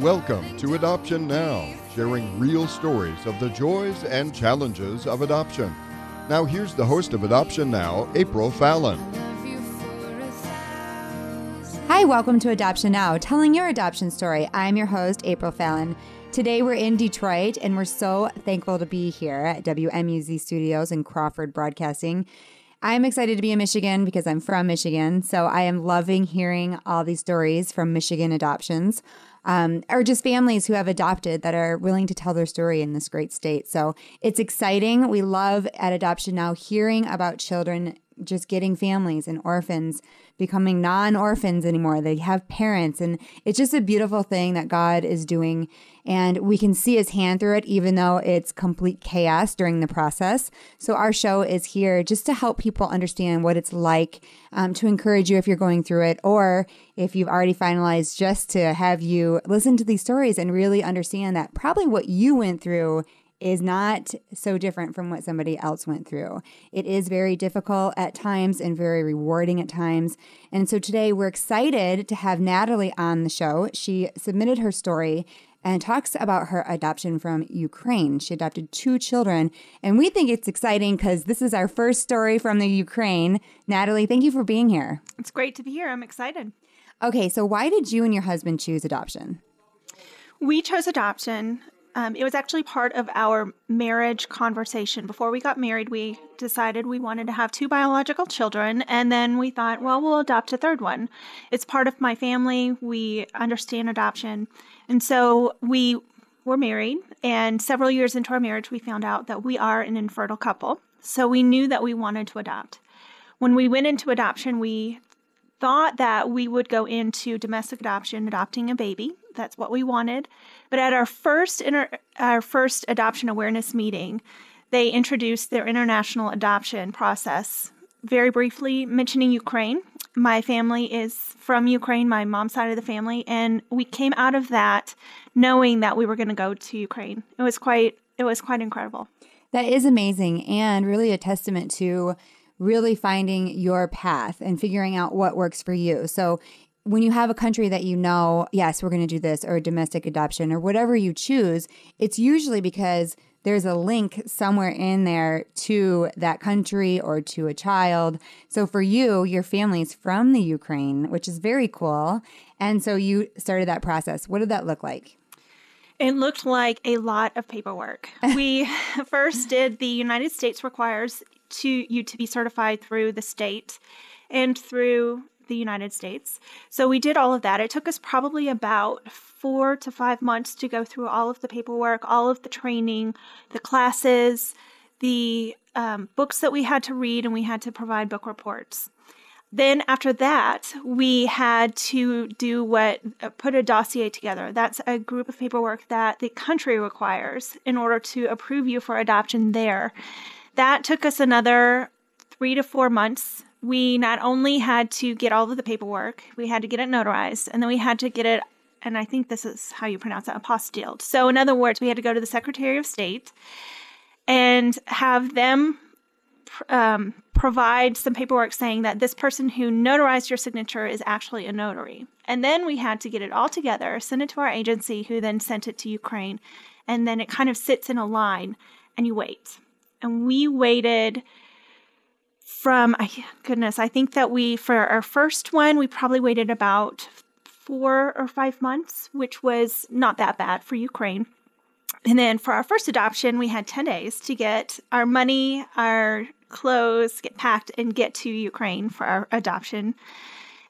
Welcome to Adoption Now, sharing real stories of the joys and challenges of adoption. Now, here's the host of Adoption Now, April Fallon. Hi, welcome to Adoption Now, telling your adoption story. I'm your host, April Fallon. Today we're in Detroit and we're so thankful to be here at WMUZ Studios in Crawford Broadcasting. I'm excited to be in Michigan because I'm from Michigan. So I am loving hearing all these stories from Michigan adoptions um, or just families who have adopted that are willing to tell their story in this great state. So it's exciting. We love at Adoption Now hearing about children just getting families and orphans becoming non orphans anymore. They have parents, and it's just a beautiful thing that God is doing. And we can see his hand through it, even though it's complete chaos during the process. So, our show is here just to help people understand what it's like, um, to encourage you if you're going through it, or if you've already finalized, just to have you listen to these stories and really understand that probably what you went through is not so different from what somebody else went through. It is very difficult at times and very rewarding at times. And so today we're excited to have Natalie on the show. She submitted her story and talks about her adoption from Ukraine. She adopted two children, and we think it's exciting because this is our first story from the Ukraine. Natalie, thank you for being here. It's great to be here. I'm excited. Okay, so why did you and your husband choose adoption? We chose adoption um, it was actually part of our marriage conversation. Before we got married, we decided we wanted to have two biological children, and then we thought, well, we'll adopt a third one. It's part of my family. We understand adoption. And so we were married, and several years into our marriage, we found out that we are an infertile couple. So we knew that we wanted to adopt. When we went into adoption, we thought that we would go into domestic adoption, adopting a baby. That's what we wanted. But at our first inter- our first adoption awareness meeting, they introduced their international adoption process. Very briefly, mentioning Ukraine. My family is from Ukraine, my mom's side of the family, and we came out of that knowing that we were going to go to Ukraine. It was quite it was quite incredible. That is amazing and really a testament to really finding your path and figuring out what works for you. So when you have a country that you know, yes, we're going to do this, or domestic adoption, or whatever you choose, it's usually because there's a link somewhere in there to that country or to a child. So for you, your family's from the Ukraine, which is very cool. And so you started that process. What did that look like? It looked like a lot of paperwork. We first did the United States requires to you to be certified through the state and through the United States. So we did all of that. It took us probably about four to five months to go through all of the paperwork, all of the training, the classes, the um, books that we had to read, and we had to provide book reports. Then after that, we had to do what uh, put a dossier together. That's a group of paperwork that the country requires in order to approve you for adoption there. That took us another three to four months. We not only had to get all of the paperwork, we had to get it notarized, and then we had to get it, and I think this is how you pronounce it, apostilled. So, in other words, we had to go to the Secretary of State and have them um, provide some paperwork saying that this person who notarized your signature is actually a notary. And then we had to get it all together, send it to our agency, who then sent it to Ukraine. And then it kind of sits in a line and you wait and we waited from goodness i think that we for our first one we probably waited about four or five months which was not that bad for ukraine and then for our first adoption we had 10 days to get our money our clothes get packed and get to ukraine for our adoption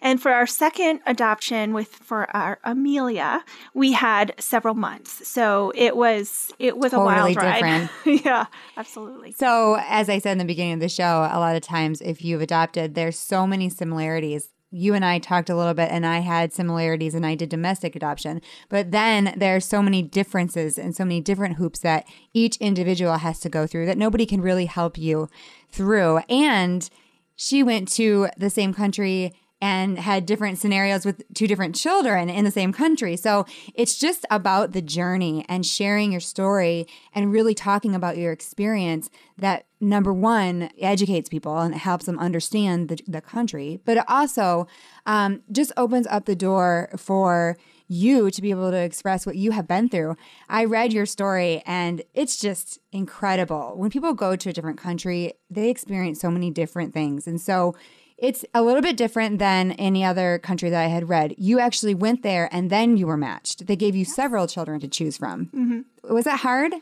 and for our second adoption with for our Amelia, we had several months. So it was it was totally a wild ride. yeah, absolutely. So as I said in the beginning of the show, a lot of times if you've adopted, there's so many similarities you and I talked a little bit, and I had similarities, and I did domestic adoption. But then there's so many differences and so many different hoops that each individual has to go through that nobody can really help you through. And she went to the same country and had different scenarios with two different children in the same country. So it's just about the journey and sharing your story and really talking about your experience that number one educates people and helps them understand the, the country, but it also um, just opens up the door for you to be able to express what you have been through. I read your story and it's just incredible. When people go to a different country, they experience so many different things. And so it's a little bit different than any other country that I had read. You actually went there and then you were matched. They gave you several children to choose from. Mm-hmm. Was that hard?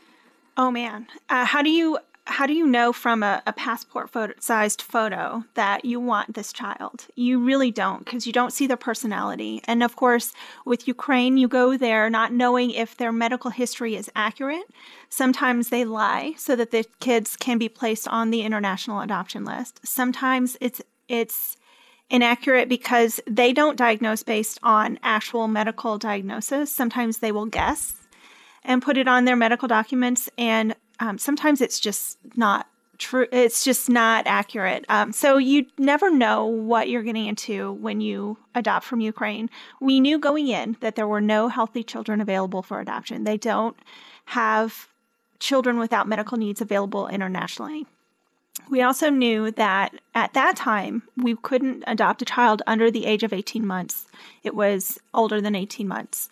Oh man, uh, how do you how do you know from a, a passport photo, sized photo that you want this child? You really don't because you don't see their personality. And of course, with Ukraine, you go there not knowing if their medical history is accurate. Sometimes they lie so that the kids can be placed on the international adoption list. Sometimes it's it's inaccurate because they don't diagnose based on actual medical diagnosis. Sometimes they will guess and put it on their medical documents and um, sometimes it's just not true. It's just not accurate. Um, so you never know what you're getting into when you adopt from Ukraine. We knew going in that there were no healthy children available for adoption. They don't have children without medical needs available internationally. We also knew that at that time we couldn't adopt a child under the age of 18 months. It was older than 18 months.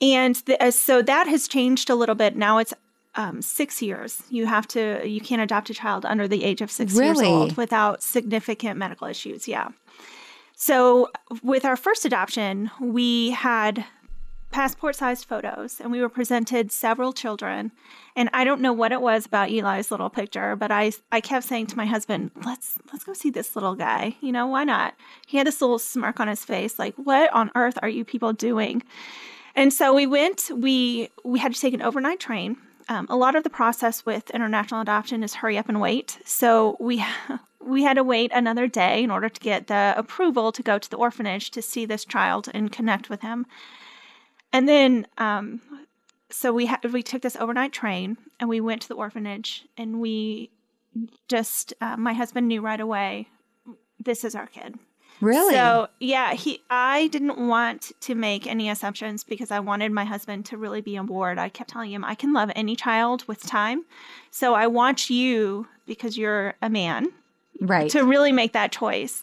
And the, so that has changed a little bit. Now it's um, six years. You have to, you can't adopt a child under the age of six years old without significant medical issues. Yeah. So with our first adoption, we had passport sized photos and we were presented several children. And I don't know what it was about Eli's little picture, but I, I kept saying to my husband, let's, let's go see this little guy. You know, why not? He had this little smirk on his face, like, what on earth are you people doing? And so we went, we, we had to take an overnight train um, a lot of the process with international adoption is hurry up and wait. So we we had to wait another day in order to get the approval to go to the orphanage to see this child and connect with him. And then, um, so we ha- we took this overnight train and we went to the orphanage and we just uh, my husband knew right away this is our kid. Really? So yeah, he I didn't want to make any assumptions because I wanted my husband to really be on board. I kept telling him I can love any child with time. So I want you because you're a man right. to really make that choice.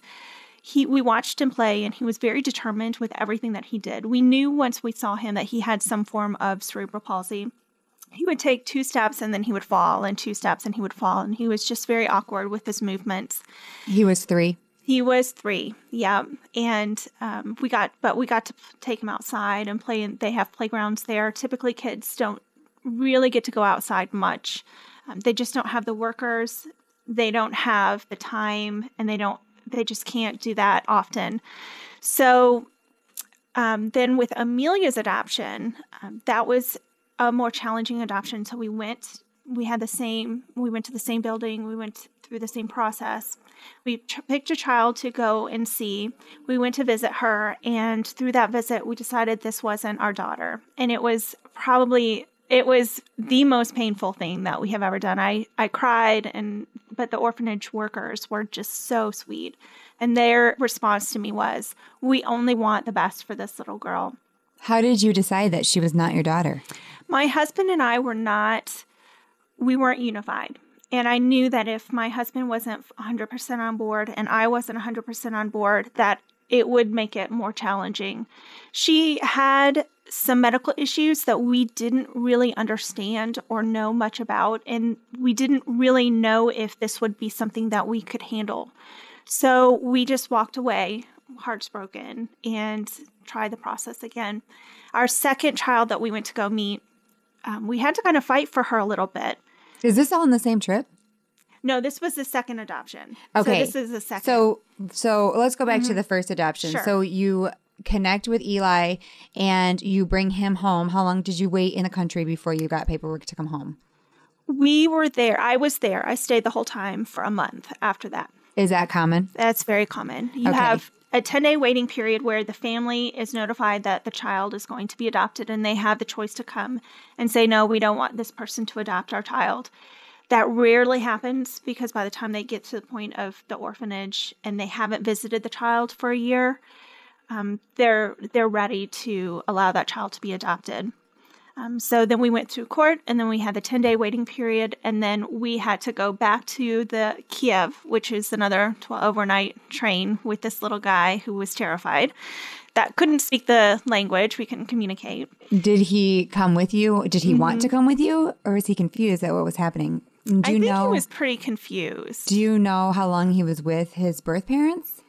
He we watched him play and he was very determined with everything that he did. We knew once we saw him that he had some form of cerebral palsy. He would take two steps and then he would fall and two steps and he would fall and he was just very awkward with his movements. he was three. He was three, yeah, and um, we got, but we got to take him outside and play. And they have playgrounds there. Typically, kids don't really get to go outside much. Um, they just don't have the workers. They don't have the time, and they don't. They just can't do that often. So um, then with Amelia's adoption, um, that was a more challenging adoption. So we went, we had the same, we went to the same building, we went through the same process. We picked a child to go and see. We went to visit her, and through that visit, we decided this wasn't our daughter. And it was probably it was the most painful thing that we have ever done. I I cried, and but the orphanage workers were just so sweet, and their response to me was, "We only want the best for this little girl." How did you decide that she was not your daughter? my husband and I were not, we weren't unified. And I knew that if my husband wasn't 100% on board and I wasn't 100% on board, that it would make it more challenging. She had some medical issues that we didn't really understand or know much about, and we didn't really know if this would be something that we could handle. So we just walked away, hearts broken, and tried the process again. Our second child that we went to go meet, um, we had to kind of fight for her a little bit. Is this all in the same trip? No, this was the second adoption. Okay. So this is the second. So so let's go back to the first adoption. Sure. So you connect with Eli and you bring him home. How long did you wait in the country before you got paperwork to come home? we were there. I was there. I stayed the whole time for a month after that. Is that common? That's very common. You Okay. have a 10 day waiting period where the family is notified that the child is going to be adopted and they have the choice to come and say, no, we don't want this person to adopt our child. That rarely happens because by the time they get to the point of the orphanage and they haven't visited the child for a year, um, they're they're ready to allow that child to be adopted. Um, so then we went through court, and then we had the 10 day waiting period, and then we had to go back to the Kiev, which is another 12 overnight train with this little guy who was terrified that couldn't speak the language. We couldn't communicate. Did he come with you? Did he mm-hmm. want to come with you, or was he confused at what was happening? Do you I think know, he was pretty confused. Do you know how long he was with his birth parents?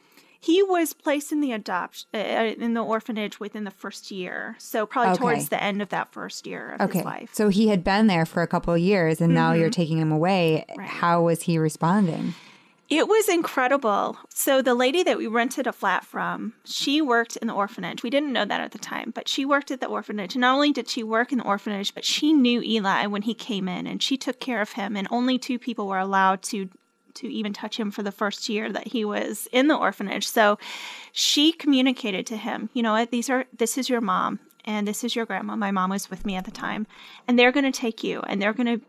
He was placed in the adoption uh, in the orphanage within the first year, so probably okay. towards the end of that first year of okay. his life. So he had been there for a couple of years, and mm-hmm. now you're mm-hmm. taking him away. Right. How was he responding? It was incredible. So the lady that we rented a flat from, she worked in the orphanage. We didn't know that at the time, but she worked at the orphanage. Not only did she work in the orphanage, but she knew Eli when he came in and she took care of him and only two people were allowed to to even touch him for the first year that he was in the orphanage. So she communicated to him, you know what, these are this is your mom and this is your grandma. My mom was with me at the time, and they're going to take you and they're going to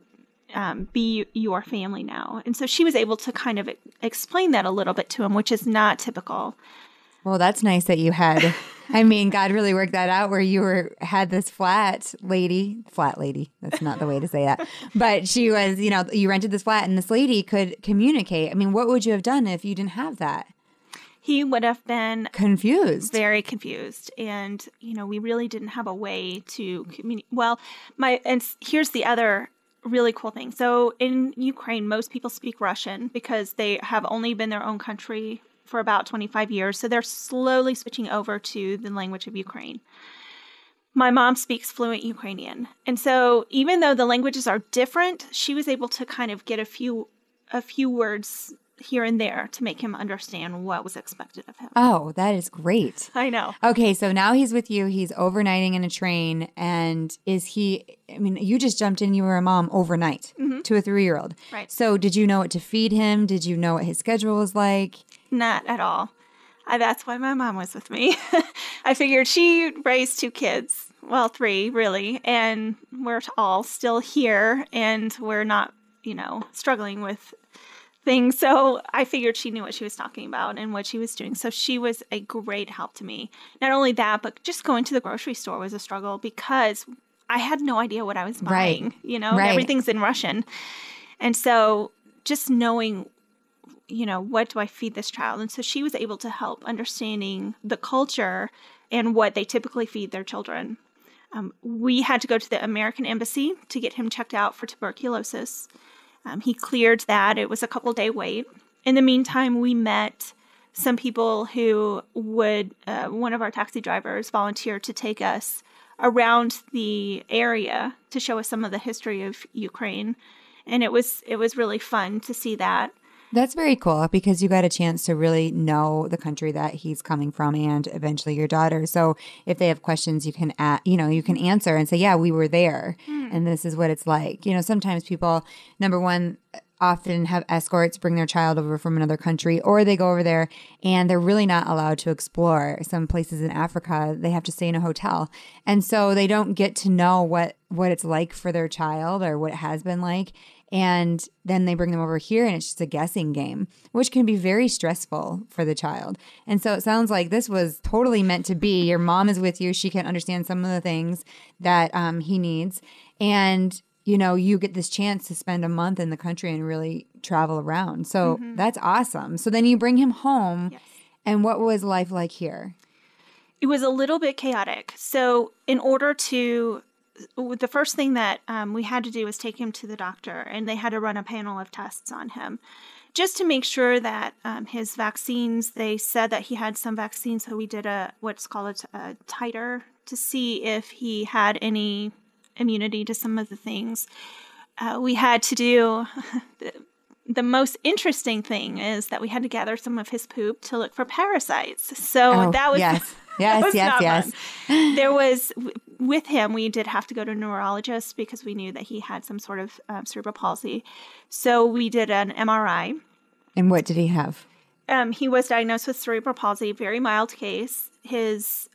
um, be your family now. And so she was able to kind of explain that a little bit to him, which is not typical. Well, that's nice that you had. I mean, God really worked that out where you were had this flat lady, flat lady. That's not the way to say that. But she was, you know, you rented this flat and this lady could communicate. I mean, what would you have done if you didn't have that? He would have been confused, very confused, and you know, we really didn't have a way to communicate. Well, my and here's the other really cool thing. So in Ukraine, most people speak Russian because they have only been their own country for about 25 years. So they're slowly switching over to the language of Ukraine. My mom speaks fluent Ukrainian. And so even though the languages are different, she was able to kind of get a few a few words here and there to make him understand what was expected of him. Oh, that is great. I know. Okay, so now he's with you. He's overnighting in a train. And is he, I mean, you just jumped in, you were a mom overnight mm-hmm. to a three year old. Right. So did you know what to feed him? Did you know what his schedule was like? Not at all. I, that's why my mom was with me. I figured she raised two kids, well, three really, and we're all still here and we're not, you know, struggling with things. So I figured she knew what she was talking about and what she was doing. So she was a great help to me. Not only that, but just going to the grocery store was a struggle because I had no idea what I was buying. Right. You know, right. everything's in Russian. And so just knowing you know, what do I feed this child? And so she was able to help understanding the culture and what they typically feed their children. Um, we had to go to the American Embassy to get him checked out for tuberculosis. Um, he cleared that. It was a couple day wait. In the meantime, we met some people who would, uh, one of our taxi drivers volunteered to take us around the area to show us some of the history of Ukraine. And it was it was really fun to see that. That's very cool because you got a chance to really know the country that he's coming from and eventually your daughter. So if they have questions, you can, at, you know, you can answer and say, yeah, we were there mm. and this is what it's like. You know, sometimes people, number one, often have escorts bring their child over from another country or they go over there and they're really not allowed to explore some places in Africa they have to stay in a hotel and so they don't get to know what what it's like for their child or what it has been like and then they bring them over here and it's just a guessing game, which can be very stressful for the child. And so it sounds like this was totally meant to be. Your mom is with you. She can understand some of the things that um, he needs. And, you know, you get this chance to spend a month in the country and really travel around. So mm-hmm. that's awesome. So then you bring him home. Yes. And what was life like here? It was a little bit chaotic. So, in order to the first thing that um, we had to do was take him to the doctor, and they had to run a panel of tests on him just to make sure that um, his vaccines. They said that he had some vaccines, so we did a what's called a titer to see if he had any immunity to some of the things. Uh, we had to do. the, the most interesting thing is that we had to gather some of his poop to look for parasites. So oh, that was yes. Yes, yes, yes. Fun. There was with him. We did have to go to a neurologist because we knew that he had some sort of um, cerebral palsy. So we did an MRI. And what did he have? Um, he was diagnosed with cerebral palsy, very mild case. His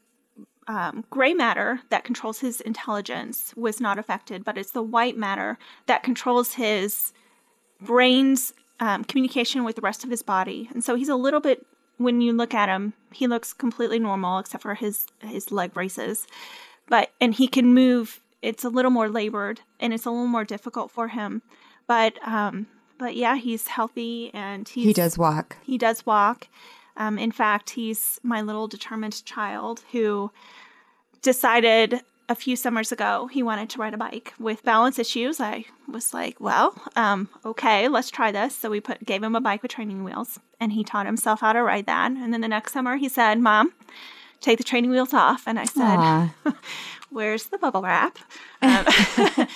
um, gray matter that controls his intelligence was not affected, but it's the white matter that controls his brain's um, communication with the rest of his body. And so he's a little bit when you look at him, he looks completely normal except for his his leg braces. But and he can move it's a little more labored and it's a little more difficult for him. But um, but yeah, he's healthy and he's, he does walk. He does walk. Um, in fact, he's my little determined child who decided a few summers ago he wanted to ride a bike with balance issues. I was like, well, um, okay, let's try this. So we put gave him a bike with training wheels, and he taught himself how to ride that. And then the next summer, he said, "Mom, take the training wheels off," and I said. Where's the bubble wrap? Um,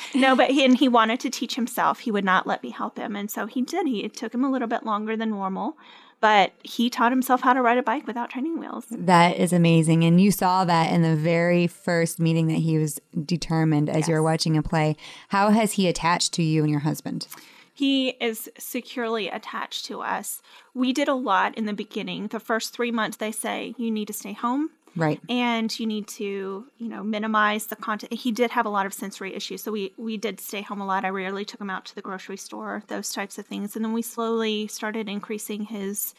no, but he and he wanted to teach himself. He would not let me help him, and so he did. He it took him a little bit longer than normal, but he taught himself how to ride a bike without training wheels. That is amazing. And you saw that in the very first meeting that he was determined as yes. you were watching him play. How has he attached to you and your husband? He is securely attached to us. We did a lot in the beginning. The first three months, they say, you need to stay home Right. And you need to, you know, minimize the content. He did have a lot of sensory issues. So we, we did stay home a lot. I rarely took him out to the grocery store, those types of things. And then we slowly started increasing his,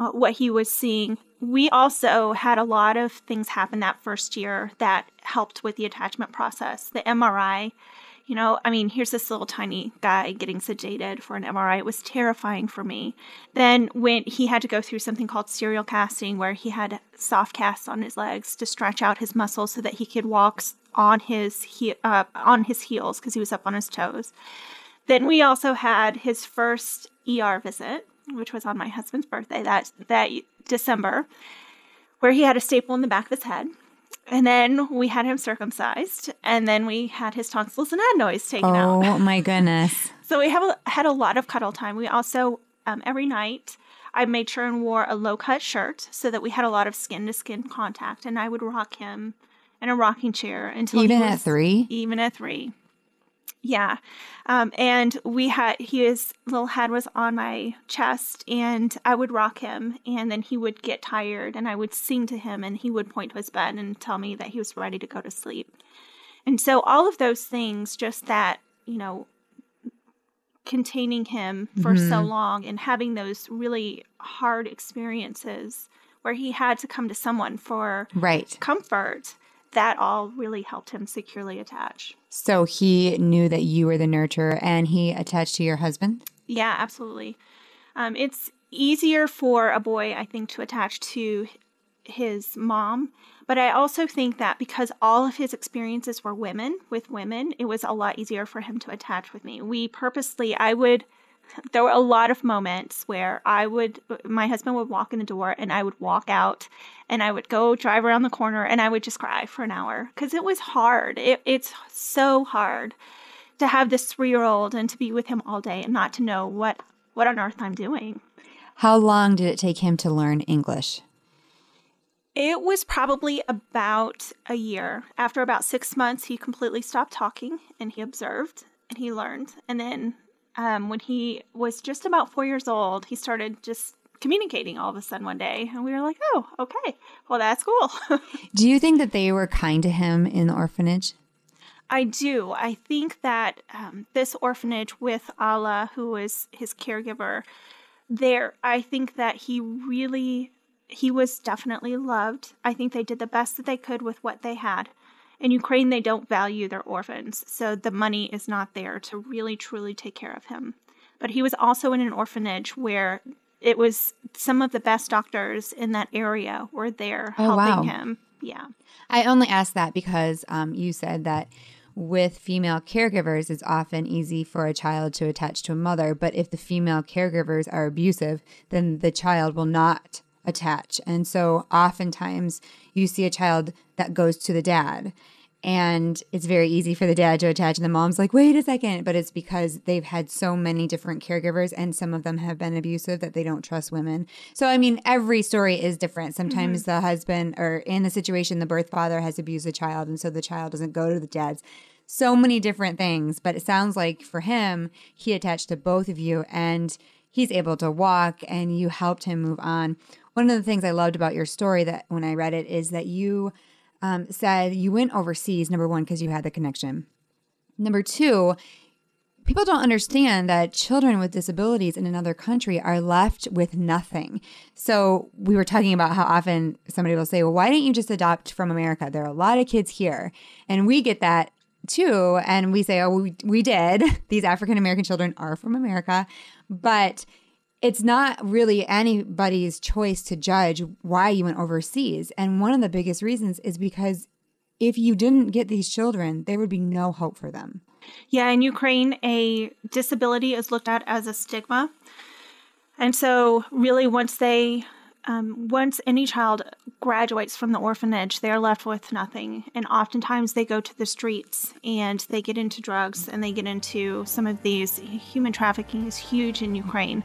uh, what he was seeing. We also had a lot of things happen that first year that helped with the attachment process. The MRI, you know, I mean, here's this little tiny guy getting sedated for an MRI. It was terrifying for me. Then, when he had to go through something called serial casting, where he had soft casts on his legs to stretch out his muscles so that he could walk on his he- uh, on his heels because he was up on his toes. Then we also had his first ER visit, which was on my husband's birthday that that December, where he had a staple in the back of his head and then we had him circumcised, and then we had his tonsils and adenoids taken oh, out. Oh my goodness! so we have a, had a lot of cuddle time. We also um, every night I made sure and wore a low cut shirt so that we had a lot of skin to skin contact, and I would rock him in a rocking chair until even was, at three. Even at three. Yeah. Um, and we had his little head was on my chest, and I would rock him, and then he would get tired, and I would sing to him, and he would point to his bed and tell me that he was ready to go to sleep. And so, all of those things, just that, you know, containing him for mm-hmm. so long and having those really hard experiences where he had to come to someone for right comfort that all really helped him securely attach. So he knew that you were the nurturer and he attached to your husband? Yeah, absolutely. Um, it's easier for a boy, I think, to attach to his mom. But I also think that because all of his experiences were women with women, it was a lot easier for him to attach with me. We purposely, I would there were a lot of moments where I would, my husband would walk in the door and I would walk out and I would go drive around the corner and I would just cry for an hour because it was hard. It, it's so hard to have this three year old and to be with him all day and not to know what, what on earth I'm doing. How long did it take him to learn English? It was probably about a year. After about six months, he completely stopped talking and he observed and he learned. And then um, when he was just about four years old, he started just communicating all of a sudden one day. And we were like, oh, okay. Well, that's cool. do you think that they were kind to him in the orphanage? I do. I think that um, this orphanage with Alla, who was his caregiver, there, I think that he really, he was definitely loved. I think they did the best that they could with what they had in Ukraine, they don't value their orphans, so the money is not there to really truly take care of him. But he was also in an orphanage where it was some of the best doctors in that area were there oh, helping wow. him. Yeah. I only asked that because um, you said that with female caregivers, it's often easy for a child to attach to a mother. But if the female caregivers are abusive, then the child will not attach. And so oftentimes you see a child that goes to the dad. And it's very easy for the dad to attach, and the mom's like, wait a second. But it's because they've had so many different caregivers, and some of them have been abusive that they don't trust women. So, I mean, every story is different. Sometimes mm-hmm. the husband, or in the situation, the birth father has abused the child, and so the child doesn't go to the dad's. So many different things. But it sounds like for him, he attached to both of you, and he's able to walk, and you helped him move on one of the things I loved about your story that when I read it is that you um, said you went overseas, number one, because you had the connection. Number two, people don't understand that children with disabilities in another country are left with nothing. So we were talking about how often somebody will say, well, why didn't you just adopt from America? There are a lot of kids here. And we get that too, and we say, oh, we, we did. These African American children are from America, but it's not really anybody's choice to judge why you went overseas. And one of the biggest reasons is because if you didn't get these children, there would be no hope for them. Yeah, in Ukraine, a disability is looked at as a stigma. And so, really, once they, um, once any child graduates from the orphanage, they are left with nothing. And oftentimes, they go to the streets and they get into drugs and they get into some of these. Human trafficking is huge in Ukraine.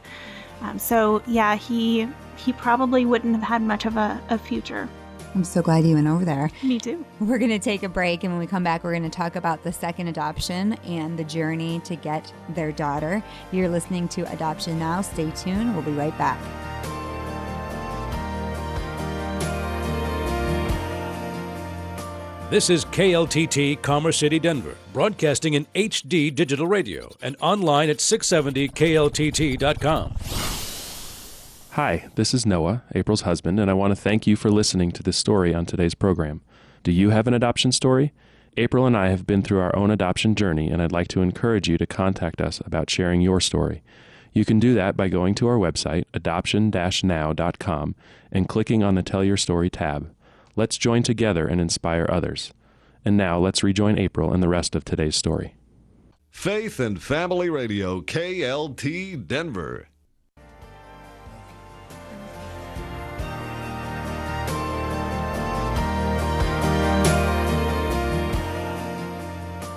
Um, so, yeah, he he probably wouldn't have had much of a, a future. I'm so glad you went over there. Me too. We're going to take a break, and when we come back, we're going to talk about the second adoption and the journey to get their daughter. You're listening to Adoption Now. Stay tuned. We'll be right back. This is KLTT Commerce City, Denver, broadcasting in HD digital radio and online at 670kltt.com. Hi, this is Noah, April's husband, and I want to thank you for listening to this story on today's program. Do you have an adoption story? April and I have been through our own adoption journey, and I'd like to encourage you to contact us about sharing your story. You can do that by going to our website, adoption now.com, and clicking on the Tell Your Story tab. Let's join together and inspire others. And now let's rejoin April and the rest of today's story. Faith and Family Radio, KLT Denver.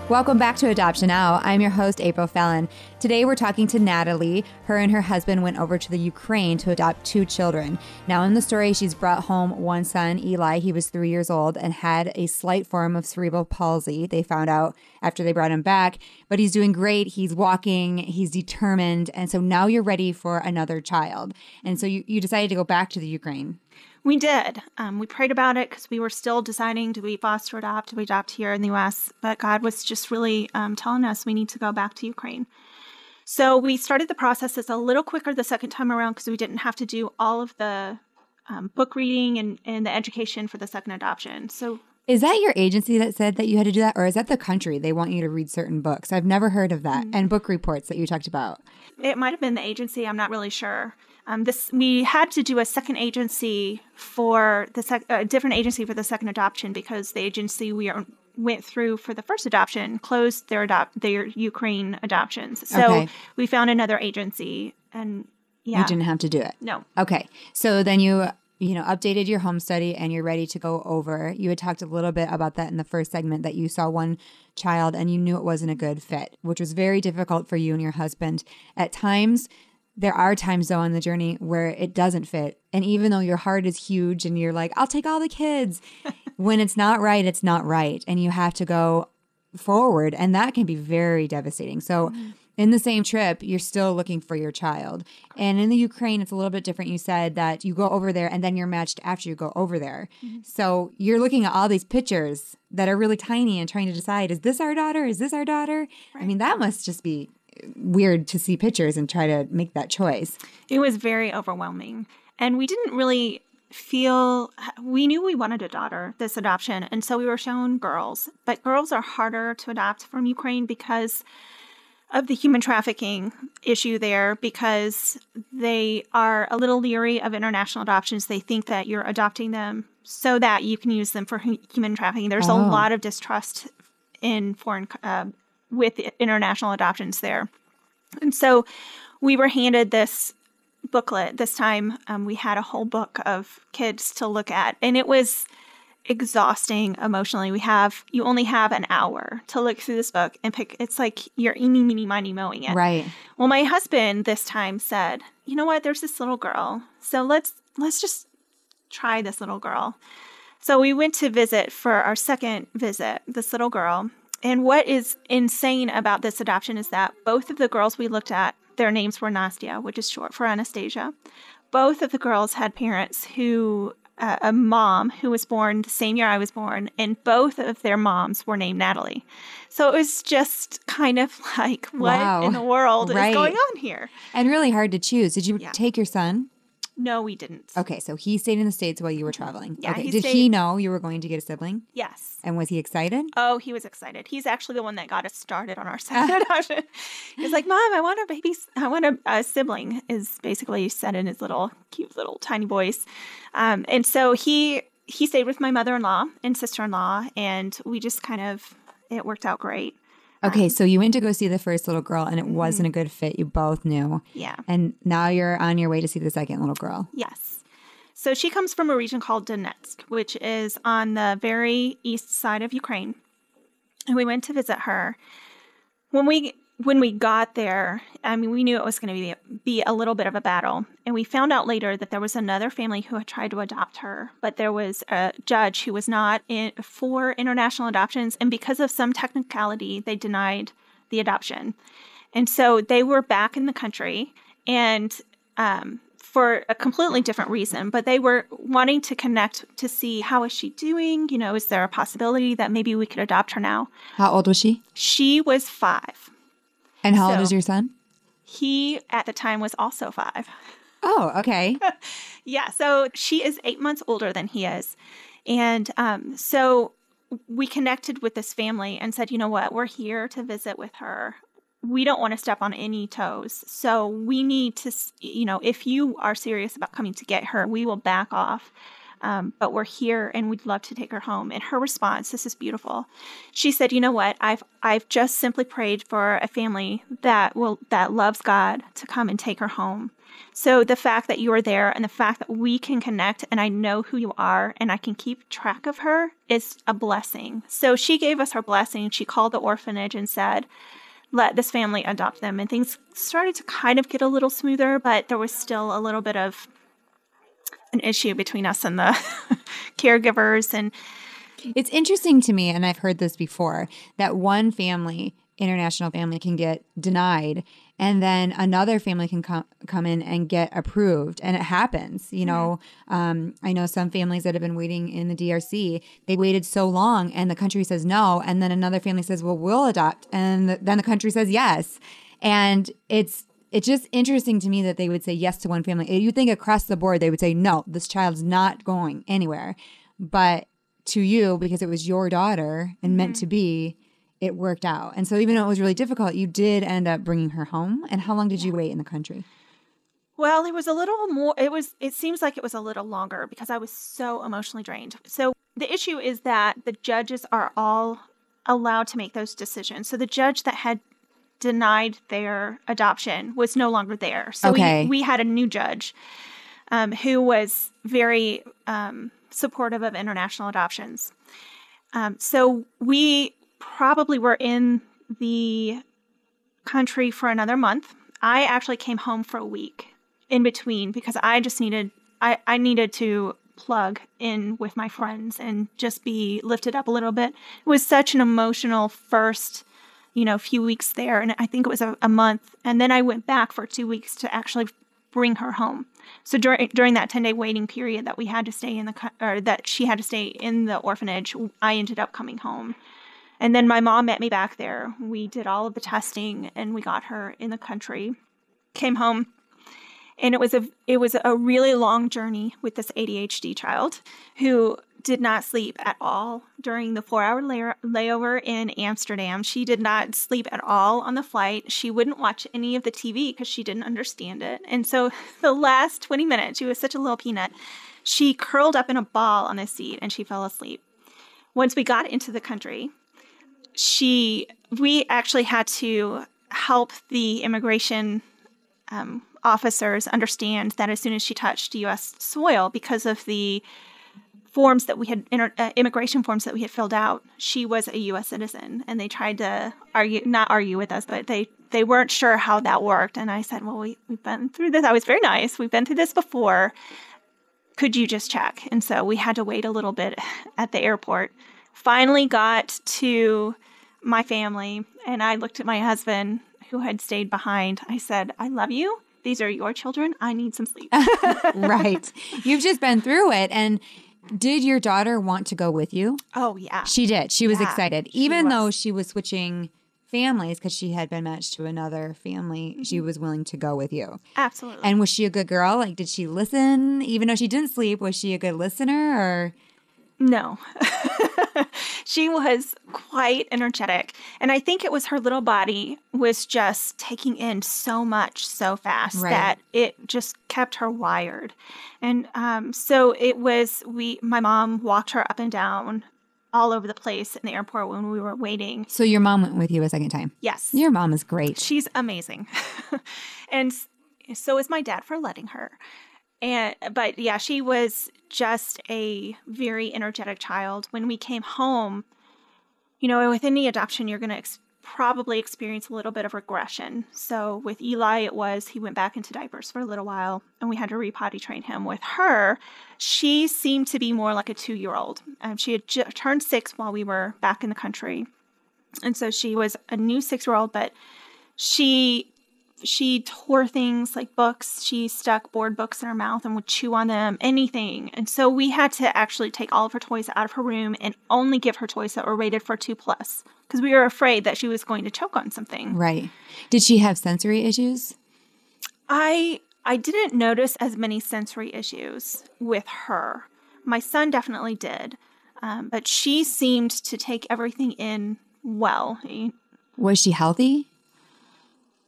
Welcome back to Adoption Now. I'm your host, April Fallon. Today we're talking to Natalie. Her and her husband went over to the Ukraine to adopt two children. Now, in the story, she's brought home one son, Eli. He was three years old and had a slight form of cerebral palsy. They found out after they brought him back, but he's doing great. He's walking, he's determined. And so now you're ready for another child. And so you, you decided to go back to the Ukraine. We did. Um, we prayed about it because we were still deciding do we foster adopt, do we adopt here in the US? But God was just really um, telling us we need to go back to Ukraine. So we started the process. It's a little quicker the second time around because we didn't have to do all of the um, book reading and, and the education for the second adoption. So is that your agency that said that you had to do that, or is that the country they want you to read certain books? I've never heard of that. Mm-hmm. And book reports that you talked about. It might have been the agency. I'm not really sure. Um, this we had to do a second agency for the sec- a different agency for the second adoption because the agency we are, went through for the first adoption closed their adopt their Ukraine adoptions. So okay. we found another agency, and yeah, you didn't have to do it. No. Okay, so then you you know updated your home study and you're ready to go over. You had talked a little bit about that in the first segment that you saw one child and you knew it wasn't a good fit, which was very difficult for you and your husband at times there are times though on the journey where it doesn't fit. And even though your heart is huge and you're like, I'll take all the kids, when it's not right, it's not right. And you have to go forward. And that can be very devastating. So, mm-hmm. in the same trip, you're still looking for your child. And in the Ukraine, it's a little bit different. You said that you go over there and then you're matched after you go over there. Mm-hmm. So, you're looking at all these pictures that are really tiny and trying to decide is this our daughter? Is this our daughter? Right. I mean, that must just be weird to see pictures and try to make that choice. It was very overwhelming. And we didn't really feel we knew we wanted a daughter this adoption and so we were shown girls but girls are harder to adopt from ukraine because of the human trafficking issue there because they are a little leery of international adoptions they think that you're adopting them so that you can use them for human trafficking there's oh. a lot of distrust in foreign uh, with international adoptions there. And so we were handed this booklet. This time um, we had a whole book of kids to look at, and it was exhausting emotionally. We have you only have an hour to look through this book and pick. It's like you're eeny, meeny, miny, mowing it. Right. Well, my husband this time said, "You know what? There's this little girl. So let's let's just try this little girl." So we went to visit for our second visit. This little girl, and what is insane about this adoption is that both of the girls we looked at, their names were Nastia, which is short for Anastasia. Both of the girls had parents who, uh, a mom who was born the same year I was born, and both of their moms were named Natalie. So it was just kind of like, what wow. in the world right. is going on here? And really hard to choose. Did you yeah. take your son? No, we didn't. Okay, so he stayed in the States while you were traveling. Yeah, Okay. he Did he know you were going to get a sibling? Yes. And was he excited? Oh, he was excited. He's actually the one that got us started on our second adoption. He's like, "Mom, I want a baby. I want a, a sibling." Is basically said in his little cute little tiny voice. Um, and so he he stayed with my mother-in-law and sister-in-law, and we just kind of it worked out great. Okay, so you went to go see the first little girl and it wasn't mm-hmm. a good fit. You both knew. Yeah. And now you're on your way to see the second little girl. Yes. So she comes from a region called Donetsk, which is on the very east side of Ukraine. And we went to visit her. When we when we got there, I mean, we knew it was going to be be a little bit of a battle, and we found out later that there was another family who had tried to adopt her, but there was a judge who was not in, for international adoptions, and because of some technicality, they denied the adoption, and so they were back in the country, and um, for a completely different reason, but they were wanting to connect to see how is she doing. You know, is there a possibility that maybe we could adopt her now? How old was she? She was five. And how old So- is your son? He at the time was also five. Oh, okay. Yeah, so she is eight months older than he is. And um, so we connected with this family and said, you know what, we're here to visit with her. We don't want to step on any toes. So we need to, you know, if you are serious about coming to get her, we will back off. Um, but we're here and we'd love to take her home. And her response, this is beautiful. She said, "You know what? I've I've just simply prayed for a family that will that loves God to come and take her home. So the fact that you are there and the fact that we can connect and I know who you are and I can keep track of her is a blessing. So she gave us her blessing. She called the orphanage and said, let this family adopt them. And things started to kind of get a little smoother, but there was still a little bit of an issue between us and the caregivers. And It's interesting to me, and I've heard this before, that one family, international family, can get denied, and then another family can come come in and get approved, and it happens. You know, um, I know some families that have been waiting in the DRC. They waited so long, and the country says no, and then another family says, "Well, we'll adopt," and th- then the country says yes, and it's. It's just interesting to me that they would say yes to one family. You think across the board they would say no, this child's not going anywhere. But to you because it was your daughter and meant to be it worked out and so even though it was really difficult you did end up bringing her home and how long did you wait in the country Well, it was a little more, it was, it seems like it was a little longer because I was so emotionally drained. So the issue is that the judges are all allowed to make those decisions. So the judge that had denied their adoption was no longer there. So Okay. we, we had a new judge um, who was very um, supportive of international adoptions. Um, so we probably were in the country for another month. I actually came home for a week in between because I just needed I, I needed to plug in with my friends and just be lifted up a little bit. It was such an emotional first, you know, few weeks there, and I think it was a, a month. And then I went back for two weeks to actually bring her home. So during during that ten day waiting period that we had to stay in the or that she had to stay in the orphanage, I ended up coming home. And then my mom met me back there. We did all of the testing and we got her in the country. Came home and it was a it was a really long journey with this ADHD child who did not sleep at all during the 4-hour lay- layover in Amsterdam. She did not sleep at all on the flight. She wouldn't watch any of the TV because she didn't understand it. And so the last 20 minutes, she was such a little peanut. She curled up in a ball on the seat and she fell asleep. Once we got into the country, she we actually had to help the immigration um, officers understand that as soon as she touched U.S. soil, because of the forms that we had uh, immigration forms that we had filled out, she was a U.S. citizen, and they tried to argue not argue with us, but they they weren't sure how that worked. And I said, well, we we've been through this. I was very nice. We've been through this before. Could you just check? And so we had to wait a little bit at the airport. Finally got to my family and I looked at my husband who had stayed behind. I said, I love you. These are your children. I need some sleep. right you've just been through it and did your daughter want to go with you oh, yeah. she did she was Yeah, excited she even was. though she was switching families because she had been matched to another family. She mm-hmm. was willing to go with you. Absolutely. And was she a good girl? Like, did she listen even though she didn't sleep? Was she a good listener or? No. she was quite energetic. And I think it was her little body was just taking in so much so fast Right. that it just kept her wired. And um, so it was, we, my mom walked her up and down all over the place in the airport when we were waiting. So your mom went with you a second time. Yes. Your mom is great. She's amazing. and so is my dad for letting her. And but yeah, she was just a very energetic child. When we came home, you know, with any adoption, you're going to ex- probably experience a little bit of regression. So with Eli, it was he went back into diapers for a little while, and we had to repotty train him. With her, she seemed to be more like a two year old. Um, she had ju- turned six while we were back in the country, and so she was a new six year old, but she she tore things like books she stuck board books in her mouth and would chew on them anything and so we had to actually take all of her toys out of her room and only give her toys that were rated for two plus because we were afraid that she was going to choke on something Right. Did she have sensory issues? i i didn't notice as many sensory issues with her my son definitely did um, but she seemed to take everything in well Was she healthy?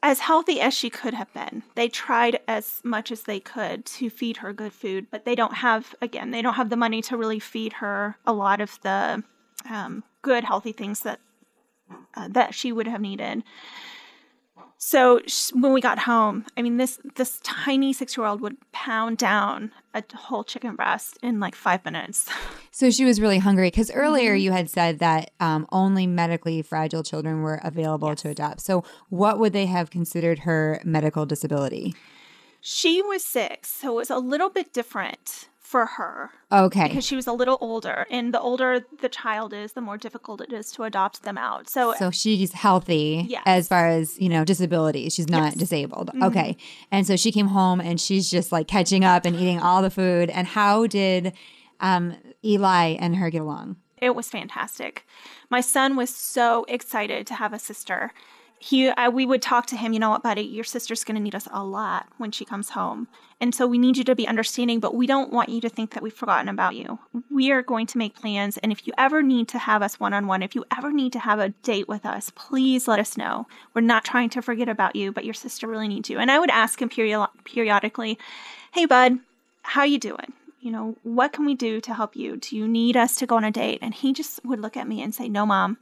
As healthy as she could have been. They tried as much as they could to feed her good food, but they don't have, again, they don't have the money to really feed her a lot of the um, good, healthy things that uh, that she would have needed. So sh- when we got home, I mean this this tiny six year old would pound down a whole chicken breast in like five minutes. So she was really hungry because earlier Mm-hmm. you had said that um, only medically fragile children were available to adopt. So what would they have considered her medical disability? She was six, so it was a little bit different for her. Okay. because she was a little older and the older the child is the more difficult it is to adopt them out so, So she's healthy Yes. as far as, you know, disability. She's not Yes. Mm-hmm. disabled. Okay. And so she came home and she's just like catching up and eating all the food. And how did um, Eli and her get along? it was fantastic my son was so excited to have a sister he I, we would talk to him you know what buddy your sister's going to need us a lot when she comes home and so we need you to be understanding but we don't want you to think that we've forgotten about you. We are going to make plans and if you ever need to have us one-on-one if you ever need to have a date with us please let us know. We're not trying to forget about you but your sister really needs you. And i would ask him perio- periodically hey bud how you doing? You know what can we do to help you? Do you need us to go on a date? And he just would look at me and say no mom.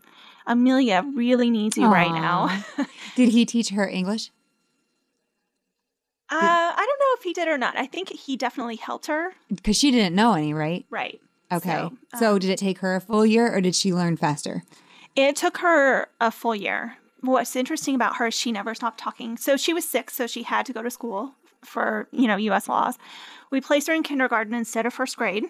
Amelia really needs you right now. Did he teach her English? uh, i if he did or not i think he definitely helped her Because she didn't know any, right? right Okay. So, So, um, did it take her a full year or did she learn faster? It took her a full year. What's interesting about her is she never stopped talking. So she was six, so she had to go to school for, you know, US laws. We placed her in kindergarten instead of first grade.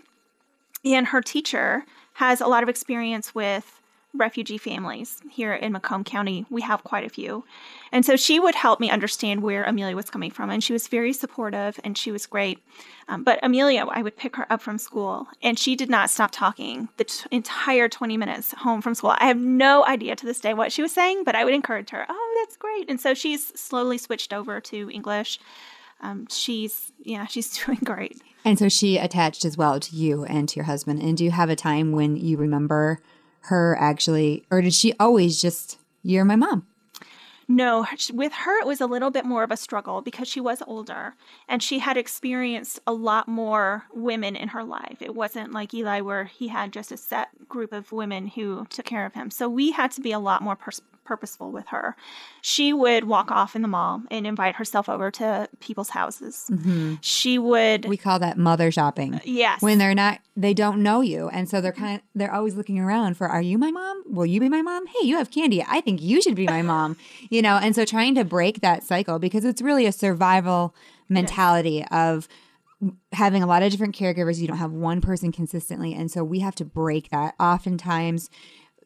And her teacher has a lot of experience with refugee families here in Macomb County. We have quite a few. And so she would help me understand where Amelia was coming from. And she was very supportive and she was great. Um, but Amelia, I would pick her up from school and she did not stop talking the t- entire 20 minutes home from school. I have no idea to this day what she was saying, but I would encourage her, oh, that's great. And so she's slowly switched over to English. Um, she's, yeah, she's doing great. And so she attached as well to you and to your husband. And do you have a time when you remember her actually, or did she always just, you're my mom? No, with her, it was a little bit more of a struggle because she was older and she had experienced a lot more women in her life. It wasn't like Eli, where he had just a set group of women who took care of him. So we had to be a lot more pers- purposeful with her. She would walk off in the mall and invite herself over to people's houses. Mm-hmm. She would, We call that mother shopping. Uh, yes. When they're not, they don't know you. And so they're mm-hmm. kind of, they're always looking around for, are you my mom? Will you be my mom? Hey, you have candy. I think you should be my mom. You know, and so trying to break that cycle because it's really a survival mentality of having a lot of different caregivers. You don't have one person consistently. And so we have to break that. Oftentimes,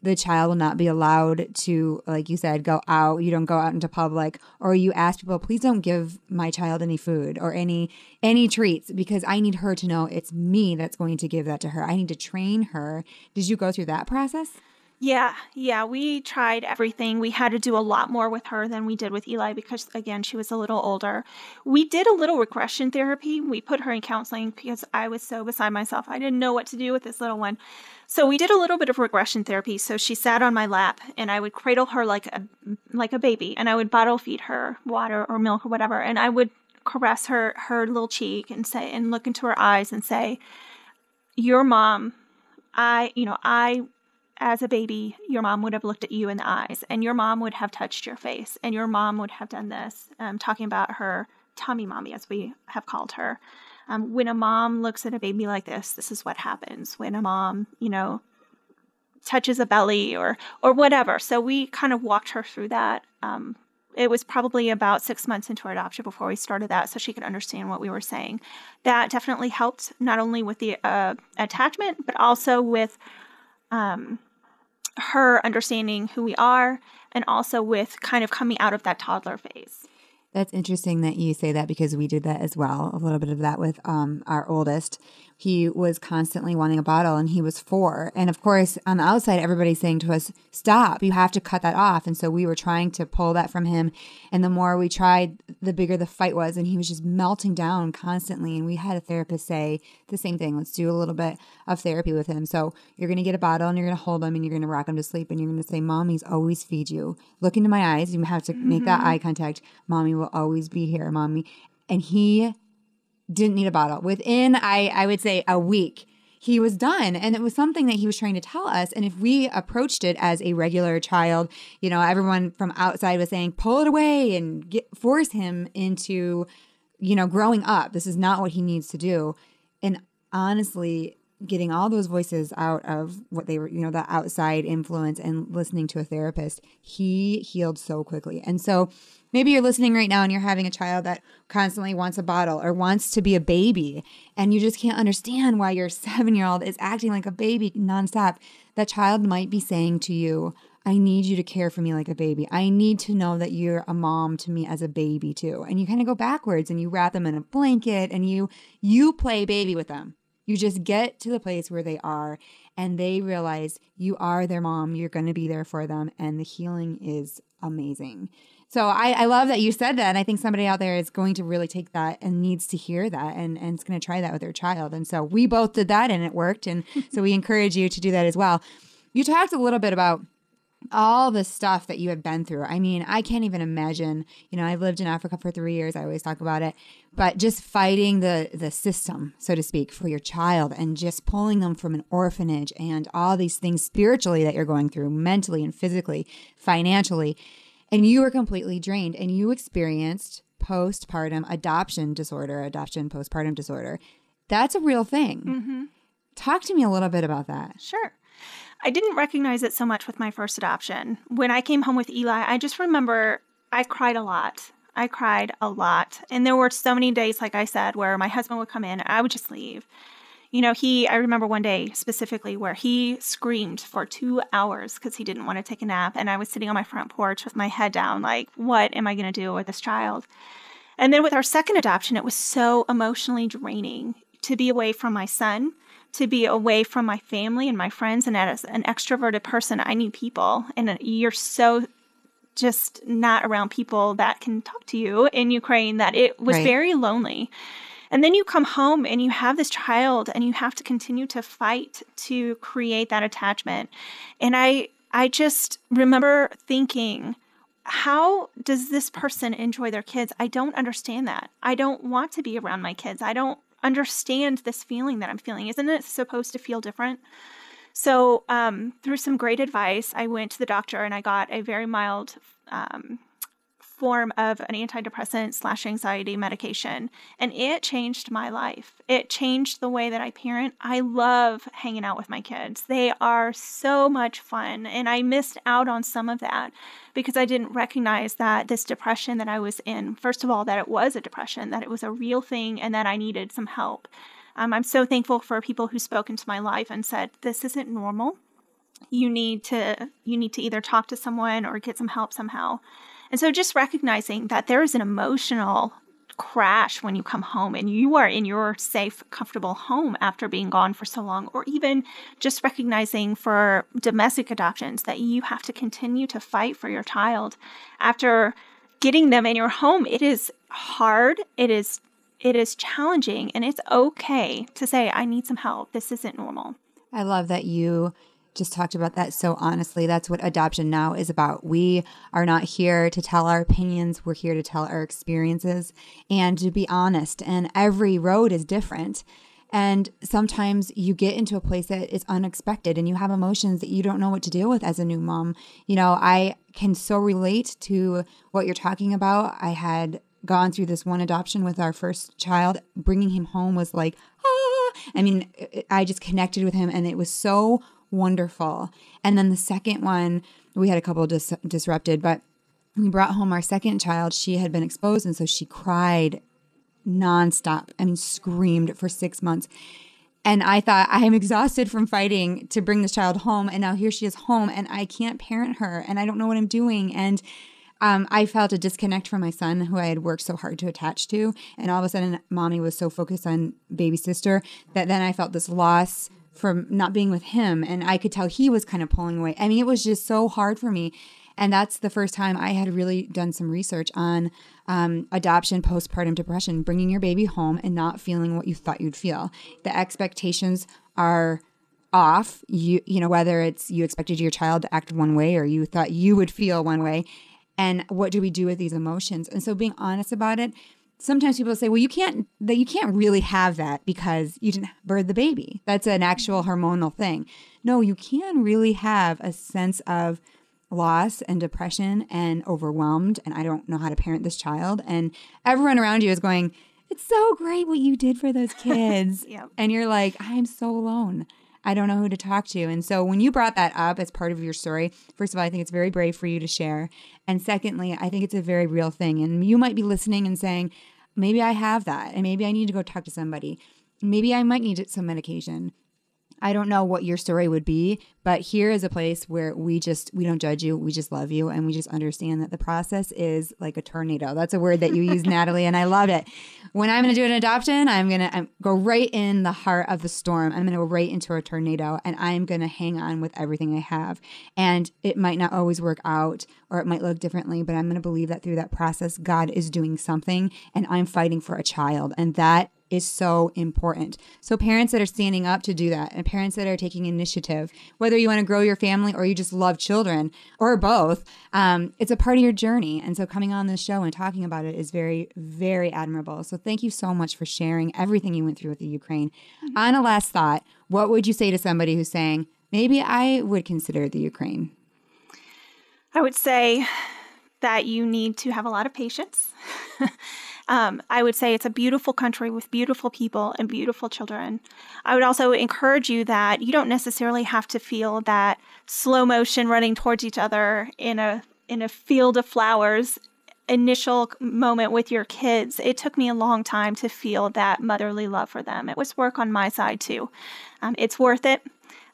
the child will not be allowed to, like you said, go out. You don't go out into public, or you ask people, please don't give my child any food or any any treats because I need her to know it's me that's going to give that to her. I need to train her. Did you go through that process? Yeah, yeah, we tried everything. We had to do a lot more with her than we did with Eli because, again, she was a little older. We did a little regression therapy. We put her in counseling because I was so beside myself. I didn't know what to do with this little one. So we did a little bit of regression therapy. So she sat on my lap, and I would cradle her like a like a baby, and I would bottle feed her water or milk or whatever, and I would caress her her little cheek and say and look into her eyes and say, "Your mom." I, you know, I as a baby, your mom would have looked at you in the eyes and your mom would have touched your face and your mom would have done this, um, talking about her tummy mommy, as we have called her. Um, when a mom looks at a baby like this, this is what happens. When a mom, you know, touches a belly or or whatever. So we kind of walked her through that. Um, it was probably about six months into our adoption before we started that, so she could understand what we were saying. That definitely helped not only with the uh, attachment, but also with um, her understanding who we are and also with kind of coming out of that toddler phase. That's interesting that you say that because we did that as well. A little bit of that with um, our oldest he was constantly wanting a bottle and he was four. And of course, on the outside, everybody's saying to us, stop, you have to cut that off. And so we were trying to pull that from him. And the more we tried, the bigger the fight was. And he was just melting down constantly. And we had a therapist say the same thing let's do a little bit of therapy with him. So you're going to get a bottle and you're going to hold him and you're going to rock him to sleep. And you're going to say, Mommy's always feed you. Look into my eyes. You have to mm-hmm. make that mm-hmm. eye contact. Mommy will always be here, Mommy. And he didn't need a bottle. Within, I, I would say, a week, he was done. And it was something that he was trying to tell us. And if we approached it as a regular child, you know, everyone from outside was saying, pull it away and get, force him into, you know, growing up. This is not what he needs to do. And honestly, getting all those voices out of what they were, you know, the outside influence and listening to a therapist, he healed so quickly. And so maybe you're listening right now and you're having a child that constantly wants a bottle or wants to be a baby, and you just can't understand why your seven year old is acting like a baby nonstop. That child might be saying to you, I need you to care for me like a baby. I need to know that you're a mom to me as a baby too. And you kind of go backwards and you wrap them in a blanket and you you play baby with them you just get to the place where they are and they realize you are their mom, you're going to be there for them, and the healing is amazing. So I, I love that you said that. And I think somebody out there is going to really take that and needs to hear that and, and it's going to try that with their child. And so we both did that and it worked. And so we encourage you to do that as well. You talked a little bit about all the stuff that you have been through. I mean, I can't even imagine. You know, I've lived in Africa for three years. I always talk about it, but just fighting the the system, so to speak, for your child, and just pulling them from an orphanage, and all these things spiritually that you're going through, mentally and physically, financially, and you were completely drained, and you experienced postpartum adoption disorder, adoption postpartum disorder. That's a real thing. Mm-hmm. Talk to me a little bit about that. Sure. I didn't recognize it so much with my first adoption. When I came home with Eli, I just remember I cried a lot. I cried a lot. And there were so many days, like I said, where my husband would come in and I would just leave. You know, he, I remember one day specifically where he screamed for two hours because he didn't want to take a nap. And I was sitting on my front porch with my head down, like, what am I going to do with this child? And then with our second adoption, it was so emotionally draining to be away from my son to be away from my family and my friends. And as an extroverted person, I need people. And you're so just not around people that can talk to you in Ukraine that it was right. very lonely. And then you come home and you have this child and you have to continue to fight to create that attachment. And I I just remember thinking, how does this person enjoy their kids? I don't understand that. I don't want to be around my kids. I don't understand this feeling that I'm feeling. Isn't it supposed to feel different? So, um, through some great advice, I went to the doctor and I got a very mild um, form of an antidepressant slash anxiety medication. And it changed my life. It changed the way that I parent. I love hanging out with my kids. They are so much fun. And I missed out on some of that because I didn't recognize that this depression that I was in, first of all, that it was a depression, that it was a real thing, and that I needed some help. Um, I'm so thankful for people who spoke into my life and said, This isn't normal you need to you need to either talk to someone or get some help somehow and so just recognizing that there is an emotional crash when you come home and you are in your safe, comfortable home after being gone for so long, or even just recognizing for domestic adoptions that you have to continue to fight for your child after getting them in your home. It is hard. It is it is challenging and it's okay to say I need some help. This isn't normal. I love that you just talked about that so honestly. That's what adoption now is about. We are not here to tell our opinions, we're here to tell our experiences and to be honest. And every road is different. And sometimes you get into a place that is unexpected and you have emotions that you don't know what to deal with as a new mom. You know, I can so relate to what you're talking about. I had gone through this one adoption with our first child. Bringing him home was like, ah. I mean, I just connected with him and it was so wonderful. And then the second one, we had a couple dis- disrupted, but we brought home our second child. She had been exposed, and so she cried nonstop. and screamed for six months. And I thought, I am exhausted from fighting to bring this child home. And now here she is home, and I can't parent her, and I don't know what I'm doing. And um, I felt a disconnect from my son, who I had worked so hard to attach to. And all of a sudden, mommy was so focused on baby sister that then I felt this loss from not being with him. And I could tell he was kind of pulling away. I mean, it was just so hard for me. And that's the first time I had really done some research on um, adoption, postpartum depression, bringing your baby home and not feeling what you thought you'd feel. The expectations are off. You you know whether it's you expected your child to act one way or you thought you would feel one way. And what do we do with these emotions? And so being honest about it sometimes people say, well, you can't that you can't really have that because you didn't birth the baby. That's an actual mm-hmm. hormonal thing. No, you can really have a sense of loss and depression and overwhelmed and I don't know how to parent this child and everyone around you is going, "It's so great what you did for those kids." Yep. And you're like, "I'm so alone." I don't know who to talk to. And so when you brought that up as part of your story, first of all, I think it's very brave for you to share. And secondly, I think it's a very real thing. And you might be listening and saying, maybe I have that and maybe I need to go talk to somebody. Maybe I might need some medication. I don't know what your story would be, but here is a place where we just we don't judge you, we just love you and we just understand that the process is like a tornado. That's a word that you use Natalie and I love it. When I'm going to do an adoption, I'm going to go right in the heart of the storm. I'm going to go right into a tornado and I'm going to hang on with everything I have. And it might not always work out or it might look differently, but I'm going to believe that through that process God is doing something and I'm fighting for a child and that is so important. So, parents that are standing up to do that and parents that are taking initiative, whether you want to grow your family or you just love children or both, um, it's a part of your journey. And so, coming on this show and talking about it is very, very admirable. So, thank you so much for sharing everything you went through with the Ukraine. Mm-hmm. On a last thought, what would you say to somebody who's saying, maybe I would consider the Ukraine? I would say that you need to have a lot of patience. Um, I would say it's a beautiful country with beautiful people and beautiful children. I would also encourage you that you don't necessarily have to feel that slow motion running towards each other in a in a field of flowers initial moment with your kids. It took me a long time to feel that motherly love for them. It was work on my side too. Um, it's worth it.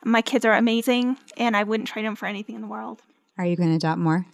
My kids are amazing, and I wouldn't trade them for anything in the world. Are you going to adopt more?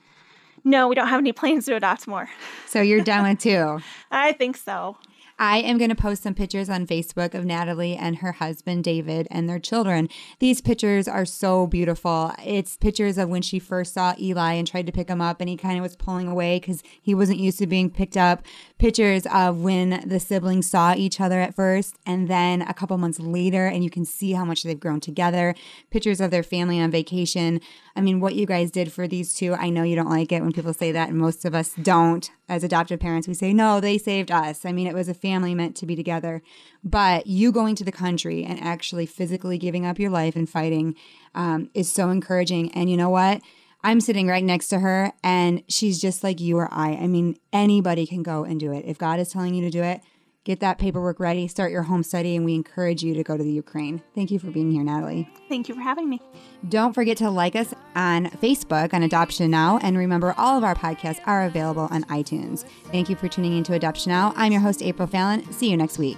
No, we don't have any plans to adopt more. So you're done with two. I think so. I am going to post some pictures on Facebook of Natalie and her husband, David, and their children. These pictures are so beautiful. It's pictures of when she first saw Eli and tried to pick him up, and he kind of was pulling away because he wasn't used to being picked up. Pictures of when the siblings saw each other at first, and then a couple months later, and you can see how much they've grown together. Pictures of their family on vacation. I mean, what you guys did for these two, I know you don't like it when people say that, and most of us don't. As adoptive parents, we say, no, they saved us. I mean, it was a family meant to be together. But you going to the country and actually physically giving up your life and fighting um, is so encouraging. And you know what? I'm sitting right next to her and she's just like you or I. I mean, anybody can go and do it. If God is telling you to do it, get that paperwork ready, start your home study, and we encourage you to go to the Ukraine. Thank you for being here, Natalie. Thank you for having me. Don't forget to like us on Facebook on Adoption Now, and remember all of our podcasts are available on iTunes. Thank you for tuning into Adoption Now. I'm your host, April Fallon. See you next week.